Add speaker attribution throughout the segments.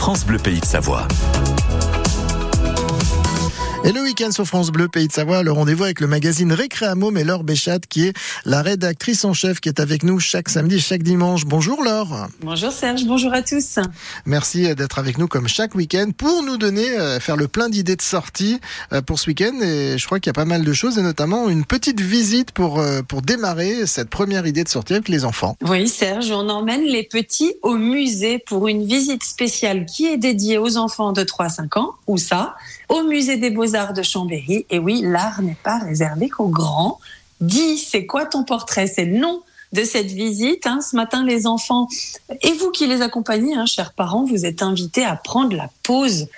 Speaker 1: France Bleu Pays de Savoie.
Speaker 2: Et le week-end sur France Bleu, Pays de Savoie, le rendez-vous avec le magazine Récréamo et Laure Béchat, qui est la rédactrice en chef, qui est avec nous chaque samedi et chaque dimanche. Bonjour Laure.
Speaker 3: Bonjour Serge, bonjour à tous.
Speaker 2: Merci d'être avec nous comme chaque week-end pour nous donner, euh, faire le plein d'idées de sortie euh, pour ce week-end. Et je crois qu'il y a pas mal de choses et notamment une petite visite pour, euh, pour démarrer cette première idée de sortie avec les enfants.
Speaker 3: Oui Serge, on emmène les petits au musée pour une visite spéciale qui est dédiée aux enfants de 3 à 5 ans. Où ça? Au musée des beaux arts de Chambéry. Et oui, l'art n'est pas réservé qu'aux grands. Dis, c'est quoi ton portrait? C'est le nom de cette visite. Hein. Ce matin, les enfants et vous qui les accompagnez, hein, chers parents, vous êtes invités à prendre la pause,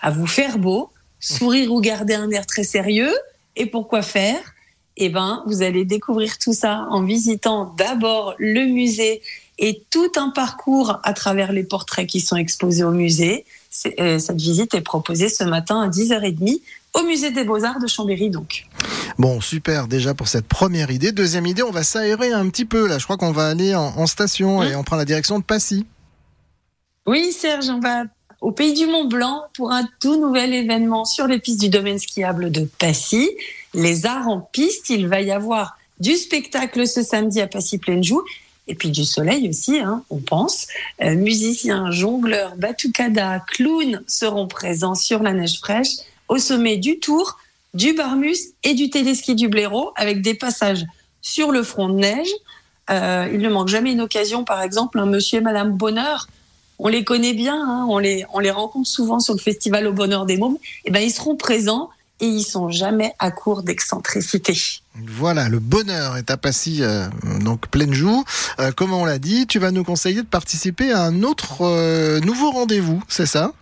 Speaker 3: à vous faire beau, sourire ou garder un air très sérieux. Et pourquoi faire? Eh ben, vous allez découvrir tout ça en visitant d'abord le musée et tout un parcours à travers les portraits qui sont exposés au musée. Euh, cette visite est proposée ce matin à 10h30 au musée des Beaux-Arts de Chambéry donc.
Speaker 2: Bon, super déjà pour cette première idée. Deuxième idée, on va s'aérer un petit peu là. Je crois qu'on va aller en, station et on prend la direction de Passy.
Speaker 3: Oui, Serge, on va au pays du Mont Blanc pour un tout nouvel événement sur les pistes du domaine skiable de Passy. Les arts en piste, il va y avoir du spectacle ce samedi à Passy Pleine Joue et puis du soleil aussi, hein, on pense. Euh, musiciens, jongleurs, batucada, clowns seront présents sur la neige fraîche au sommet du Tour, du Barmus et du téléski du Blaireau avec des passages sur le front de neige. Euh, il ne manque jamais une occasion, par exemple, un monsieur et madame Bonheur. On les connaît bien, hein, on, les, on les rencontre souvent sur le festival au Bonheur des Mômes. Et eh ben, ils seront présents et ils sont jamais à court d'excentricité.
Speaker 2: Voilà, le bonheur est à Passy, euh, donc pleine joue. Euh, comme on l'a dit, tu vas nous conseiller de participer à un autre euh, nouveau rendez-vous, c'est ça?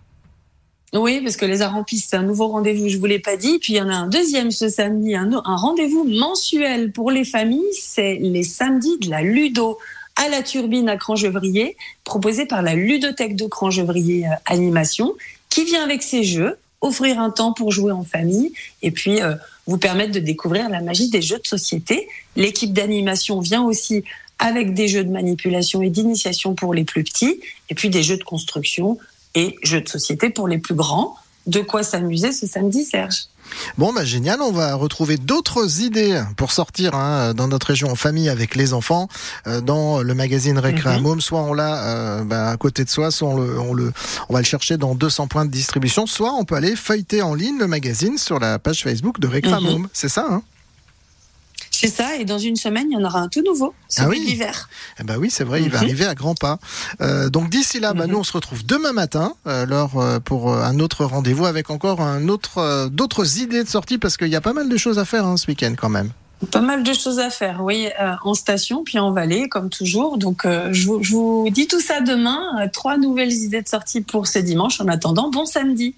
Speaker 3: Oui, parce que les piste, c'est un nouveau rendez-vous, je vous l'ai pas dit. Puis il y en a un deuxième ce samedi, un, rendez-vous mensuel pour les familles. C'est les samedis de la Ludo à la turbine à Crangevrier, proposé par la ludothèque de Crangevrier Animation, qui vient avec ses jeux offrir un temps pour jouer en famille et puis euh, vous permettre de découvrir la magie des jeux de société. L'équipe d'animation vient aussi avec des jeux de manipulation et d'initiation pour les plus petits et puis des jeux de construction et jeux de société pour les plus grands. De quoi s'amuser ce samedi, Serge?
Speaker 2: Bon, bah génial, on va retrouver d'autres idées pour sortir hein, dans notre région en famille avec les enfants euh, dans le magazine Récréamum. Mhm. Soit on l'a euh, bah, à côté de soi, soit on, le, on, le, on va le chercher dans 200 points de distribution, soit on peut aller feuilleter en ligne le magazine sur la page Facebook de Récréamum. Mhm. C'est ça, hein?
Speaker 3: C'est ça, et dans une semaine, il y en aura un tout nouveau, celui ah oui. d'hiver.
Speaker 2: Eh ben oui, c'est vrai, il va mhm. arriver à grands pas. Euh, donc d'ici là, bah, nous on se retrouve demain matin, alors euh, pour euh, un autre rendez-vous avec encore un autre, d'autres idées de sortie, parce qu'il y a pas mal de choses à faire hein, ce week-end quand même.
Speaker 3: Pas mal de choses à faire, oui, en station, puis en vallée, comme toujours. Donc, je vous, je, vous, dis tout ça demain. trois nouvelles idées de sortie pour ce dimanche. En attendant, bon samedi.